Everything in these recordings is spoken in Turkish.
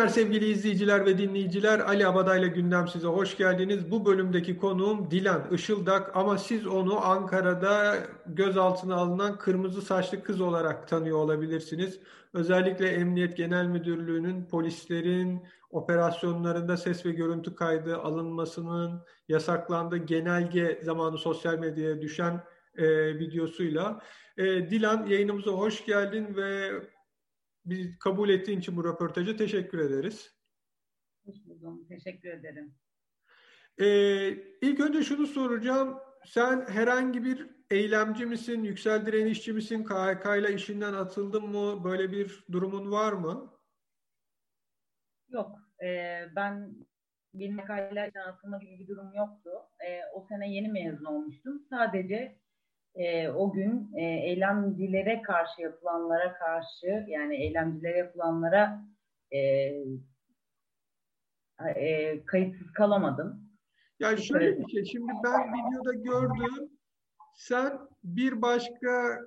günler sevgili izleyiciler ve dinleyiciler. Ali Abadayla gündem size hoş geldiniz. Bu bölümdeki konuğum Dilan Işıldak ama siz onu Ankara'da gözaltına alınan kırmızı saçlı kız olarak tanıyor olabilirsiniz. Özellikle Emniyet Genel Müdürlüğü'nün polislerin operasyonlarında ses ve görüntü kaydı alınmasının yasaklandığı genelge zamanı sosyal medyaya düşen e, videosuyla. E, Dilan yayınımıza hoş geldin ve biz kabul ettiğin için bu röportajı teşekkür ederiz. Hoş buldum. Teşekkür ederim. Ee, ilk önce şunu soracağım. Sen herhangi bir eylemci misin, yüksel direnişçi misin, KHK ile işinden atıldın mı? Böyle bir durumun var mı? Yok. E, ben bir KHK ile atılma gibi bir durum yoktu. E, o sene yeni mezun olmuştum. Sadece e, o gün e, eylemcilere karşı yapılanlara karşı yani eylemcilere yapılanlara e, e, kayıtsız kalamadım. Yani şöyle bir şey, şimdi ben videoda gördüm, sen bir başka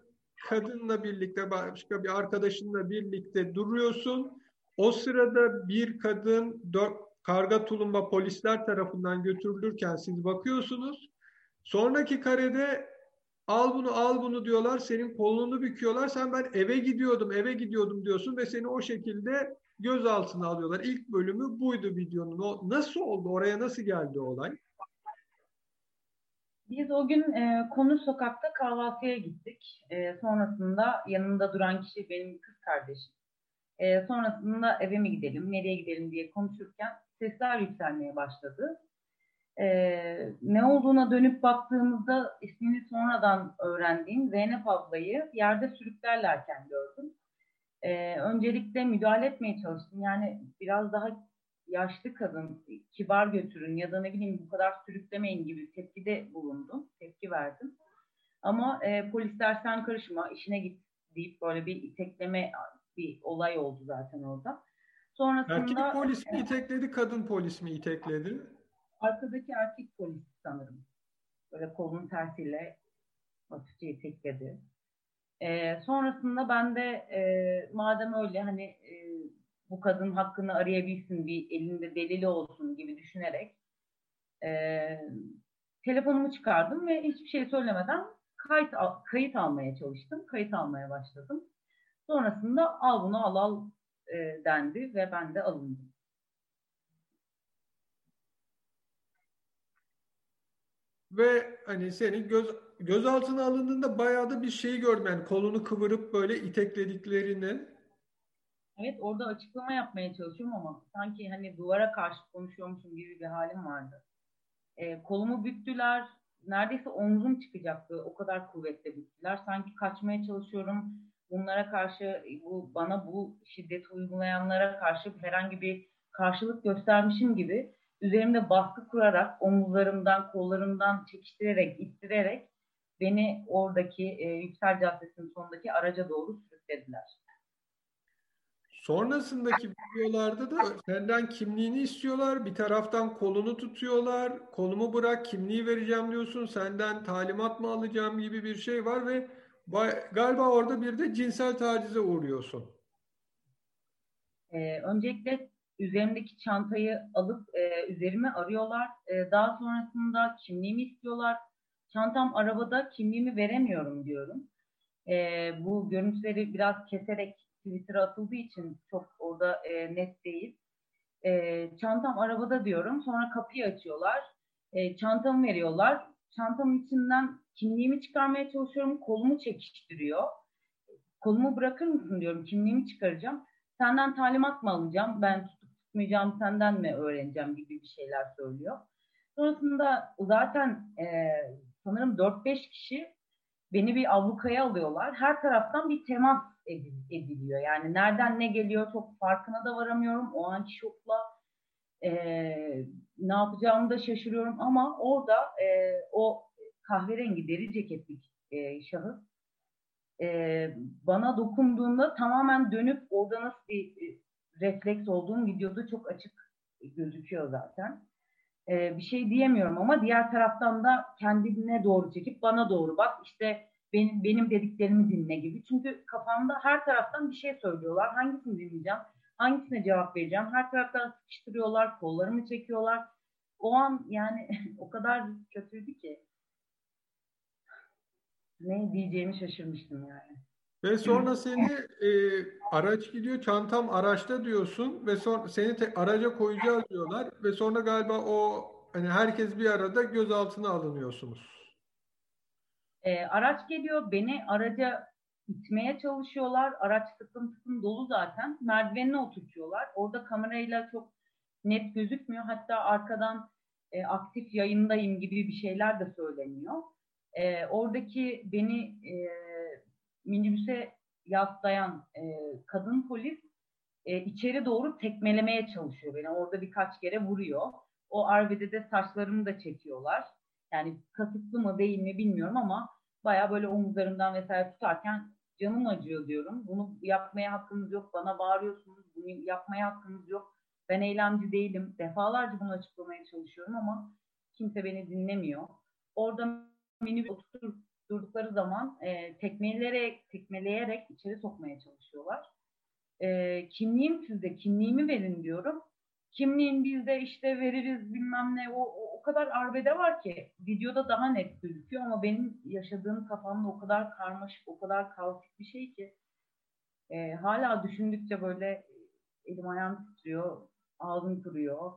kadınla birlikte, başka bir arkadaşınla birlikte duruyorsun. O sırada bir kadın dört, karga tulumba polisler tarafından götürülürken siz bakıyorsunuz. Sonraki karede al bunu al bunu diyorlar. Senin kolunu büküyorlar. Sen ben eve gidiyordum eve gidiyordum diyorsun ve seni o şekilde gözaltına alıyorlar. İlk bölümü buydu videonun. O nasıl oldu? Oraya nasıl geldi olay? Biz o gün e, Konu Sokak'ta kahvaltıya gittik. E, sonrasında yanında duran kişi benim kız kardeşim. E, sonrasında eve mi gidelim, nereye gidelim diye konuşurken sesler yükselmeye başladı. E, ne olduğuna dönüp baktığımızda ismini sonradan öğrendiğim Zeynep ablayı yerde sürüklerlerken gördüm. E, öncelikle müdahale etmeye çalıştım. Yani biraz daha yaşlı kadın, kibar götürün ya da ne bileyim bu kadar sürüklemeyin gibi tepkide bulundum, tepki verdim. Ama e, polisler sen karışma, işine git deyip böyle bir itekleme bir olay oldu zaten orada. Sonrasında... Erkek polis mi itekledi, kadın polis mi itekledi? Arkadaki erkek polis sanırım. Böyle kolun tersiyle hafifçe itekledi. E, sonrasında ben de e, madem öyle hani e, bu kadın hakkını arayabilsin, bir elinde delili olsun gibi düşünerek e, telefonumu çıkardım ve hiçbir şey söylemeden kayıt, kayıt almaya çalıştım. Kayıt almaya başladım. Sonrasında al bunu al al e, dendi ve ben de alındım. Ve hani senin göz gözaltına alındığında bayağı da bir şey gördüm. Yani kolunu kıvırıp böyle iteklediklerini. Evet orada açıklama yapmaya çalışıyorum ama sanki hani duvara karşı konuşuyormuşum gibi bir halim vardı. E, kolumu büktüler. Neredeyse omzum çıkacaktı. O kadar kuvvetle büktüler. Sanki kaçmaya çalışıyorum. Bunlara karşı bu bana bu şiddet uygulayanlara karşı herhangi bir karşılık göstermişim gibi üzerimde baskı kurarak omuzlarımdan, kollarımdan çekiştirerek, ittirerek beni oradaki e, Yüksel Caddesi'nin sonundaki araca doğru sürüklediler. Sonrasındaki videolarda da senden kimliğini istiyorlar. Bir taraftan kolunu tutuyorlar. Kolumu bırak, kimliği vereceğim diyorsun. Senden talimat mı alacağım gibi bir şey var ve galiba orada bir de cinsel tacize uğruyorsun. Ee, öncelikle üzerimdeki çantayı alıp e, üzerime arıyorlar. E, daha sonrasında kimliğimi istiyorlar. Çantam arabada kimliğimi veremiyorum diyorum. E, bu görüntüleri biraz keserek Twitter'a atıldığı için çok orada e, net değil. E, çantam arabada diyorum. Sonra kapıyı açıyorlar. E, çantamı veriyorlar. Çantamın içinden kimliğimi çıkarmaya çalışıyorum. Kolumu çekiştiriyor. Kolumu bırakır mısın diyorum. Kimliğimi çıkaracağım. Senden talimat mı alacağım? Ben tutup tutmayacağım senden mi öğreneceğim gibi bir şeyler söylüyor. Sonrasında zaten e, sanırım 4-5 kişi beni bir ablukaya alıyorlar. Her taraftan bir temas ediliyor. Yani nereden ne geliyor çok farkına da varamıyorum. O anki şokla e, ne yapacağımı da şaşırıyorum ama orada e, o kahverengi deri ceketli e, şahıs e, bana dokunduğunda tamamen dönüp orada nasıl bir e, refleks olduğum videoda çok açık gözüküyor zaten. e, bir şey diyemiyorum ama diğer taraftan da kendine doğru çekip bana doğru bak işte benim benim dediklerimi dinle gibi. Çünkü kafamda her taraftan bir şey söylüyorlar. Hangisini dinleyeceğim? Hangisine cevap vereceğim? Her taraftan sıkıştırıyorlar, kollarımı çekiyorlar. O an yani o kadar kötüydü ki ne diyeceğimi şaşırmıştım yani. Ve sonra seni e, araç gidiyor, çantam araçta diyorsun ve sonra seni te, araca koyacağız diyorlar ve sonra galiba o hani herkes bir arada gözaltına alınıyorsunuz. E, araç geliyor, beni araca itmeye çalışıyorlar. Araç tıklım tıklım dolu zaten. Merdivenine oturtuyorlar. Orada kamerayla çok net gözükmüyor. Hatta arkadan e, aktif yayındayım gibi bir şeyler de söyleniyor. E, oradaki beni e, minibüse yaslayan e, kadın polis e, içeri doğru tekmelemeye çalışıyor beni. Orada birkaç kere vuruyor. O arbedede saçlarımı da çekiyorlar. Yani kasıtlı mı değil mi bilmiyorum ama baya böyle omuzlarından vesaire tutarken canım acıyor diyorum. Bunu yapmaya hakkınız yok. Bana bağırıyorsunuz. Bunu yapmaya hakkınız yok. Ben eylemci değilim. Defalarca bunu açıklamaya çalışıyorum ama kimse beni dinlemiyor. Orada minibüs durdukları zaman e, tekmeleyerek, tekmeleyerek içeri sokmaya çalışıyorlar. E, kimliğim sizde, kimliğimi verin diyorum. Kimliğin bizde işte veririz bilmem ne. O, o, o kadar arbede var ki videoda daha net gözüküyor ama benim yaşadığım kafamda o kadar karmaşık, o kadar kaotik bir şey ki e, hala düşündükçe böyle elim ayağım titriyor, ağzım kuruyor.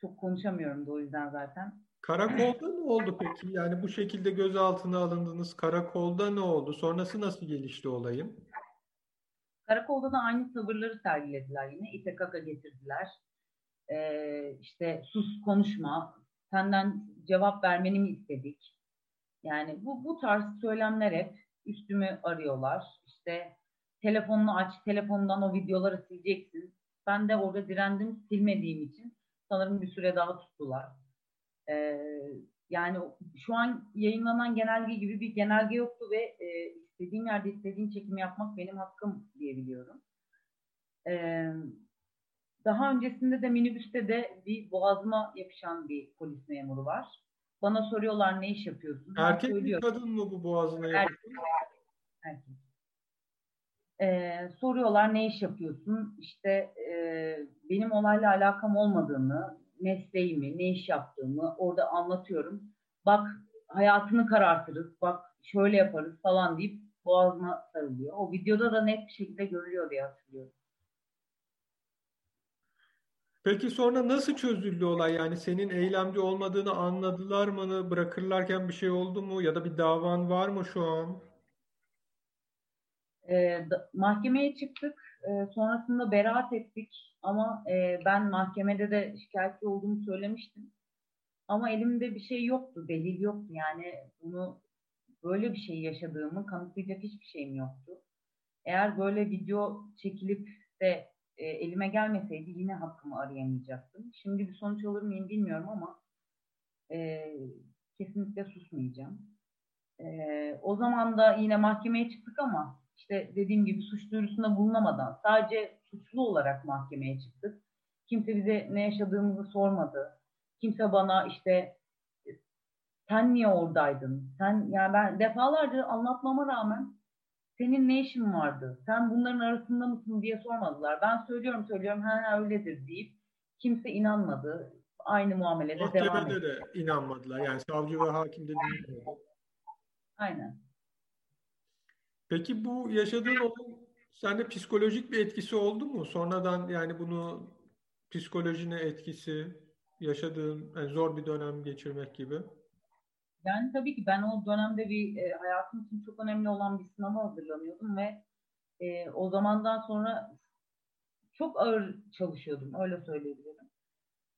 Çok konuşamıyorum da o yüzden zaten. Karakolda ne oldu peki? Yani bu şekilde gözaltına alındınız. Karakolda ne oldu? Sonrası nasıl gelişti olayın? Karakolda da aynı tavırları sergilediler yine. İte kaka getirdiler. Ee, işte sus konuşma, senden cevap vermeni mi istedik? Yani bu, bu tarz söylemler hep üstümü arıyorlar. İşte telefonunu aç, telefondan o videoları sileceksin. Ben de orada direndim silmediğim için sanırım bir süre daha tuttular. Ee, yani şu an yayınlanan genelge gibi bir genelge yoktu ve e, istediğim yerde istediğim çekimi yapmak benim hakkım diyebiliyorum. Ee, daha öncesinde de minibüste de bir boğazıma yapışan bir polis memuru var. Bana soruyorlar ne iş yapıyorsun? Erkek mi kadın mı bu boğazına yapışan? Erkek. Ee, soruyorlar ne iş yapıyorsun? İşte e, benim olayla alakam olmadığını, mesleğimi, ne iş yaptığımı orada anlatıyorum. Bak hayatını karartırız, bak şöyle yaparız falan deyip boğazına sarılıyor. O videoda da net bir şekilde görülüyor diye hatırlıyorum. Peki sonra nasıl çözüldü olay? Yani senin eylemci olmadığını anladılar mı? Bırakırlarken bir şey oldu mu? Ya da bir davan var mı şu an? E, da, mahkemeye çıktık. E, sonrasında beraat ettik. Ama e, ben mahkemede de şikayetçi olduğumu söylemiştim. Ama elimde bir şey yoktu, delil yoktu. Yani bunu böyle bir şey yaşadığımı kanıtlayacak hiçbir şeyim yoktu. Eğer böyle video çekilip de e, elime gelmeseydi yine hakkımı arayamayacaktım. Şimdi bir sonuç alır mıyım bilmiyorum ama e, kesinlikle susmayacağım. E, o zaman da yine mahkemeye çıktık ama işte dediğim gibi suç duyurusunda bulunamadan sadece suçlu olarak mahkemeye çıktık. Kimse bize ne yaşadığımızı sormadı. Kimse bana işte sen niye oradaydın? Sen yani ben defalarca anlatmama rağmen senin ne işin vardı? Sen bunların arasında mısın diye sormadılar. Ben söylüyorum söylüyorum ha, ha öyledir deyip kimse inanmadı. Aynı muamelede Mahkemede devam etti. de inanmadılar. Yani savcı ve hakim de dinlemedi. Aynen. Peki bu yaşadığın olay sende psikolojik bir etkisi oldu mu? Sonradan yani bunu psikolojine etkisi, yaşadığın yani zor bir dönem geçirmek gibi. Yani tabii ki ben o dönemde bir e, hayatım için çok önemli olan bir sınava hazırlanıyordum ve e, o zamandan sonra çok ağır çalışıyordum öyle söyleyebilirim.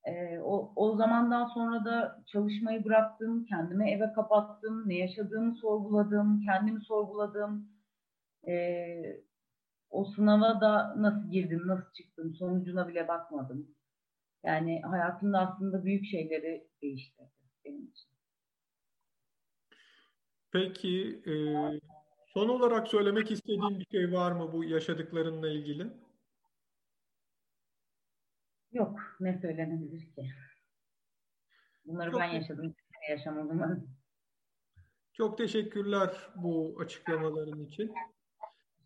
E, o, o zamandan sonra da çalışmayı bıraktım, kendimi eve kapattım, ne yaşadığımı sorguladım, kendimi sorguladım. E, o sınava da nasıl girdim, nasıl çıktım, sonucuna bile bakmadım. Yani hayatımda aslında büyük şeyleri değiştirdi benim için. Peki e, son olarak söylemek istediğin bir şey var mı bu yaşadıklarınla ilgili? Yok, ne söylenebilir ki? Bunları Çok ben yaşadım. Yaşamadım. Çok teşekkürler bu açıklamaların için.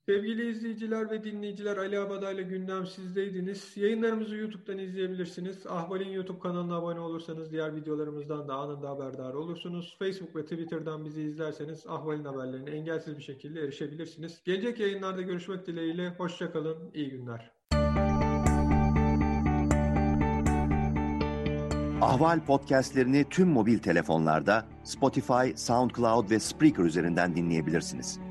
Sevgili izleyiciler ve dinleyiciler Ali Abada ile gündem sizdeydiniz. Yayınlarımızı YouTube'dan izleyebilirsiniz. Ahval'in YouTube kanalına abone olursanız diğer videolarımızdan da anında haberdar olursunuz. Facebook ve Twitter'dan bizi izlerseniz Ahval'in haberlerine engelsiz bir şekilde erişebilirsiniz. Gelecek yayınlarda görüşmek dileğiyle. Hoşçakalın, iyi günler. Ahval podcastlerini tüm mobil telefonlarda Spotify, SoundCloud ve Spreaker üzerinden dinleyebilirsiniz.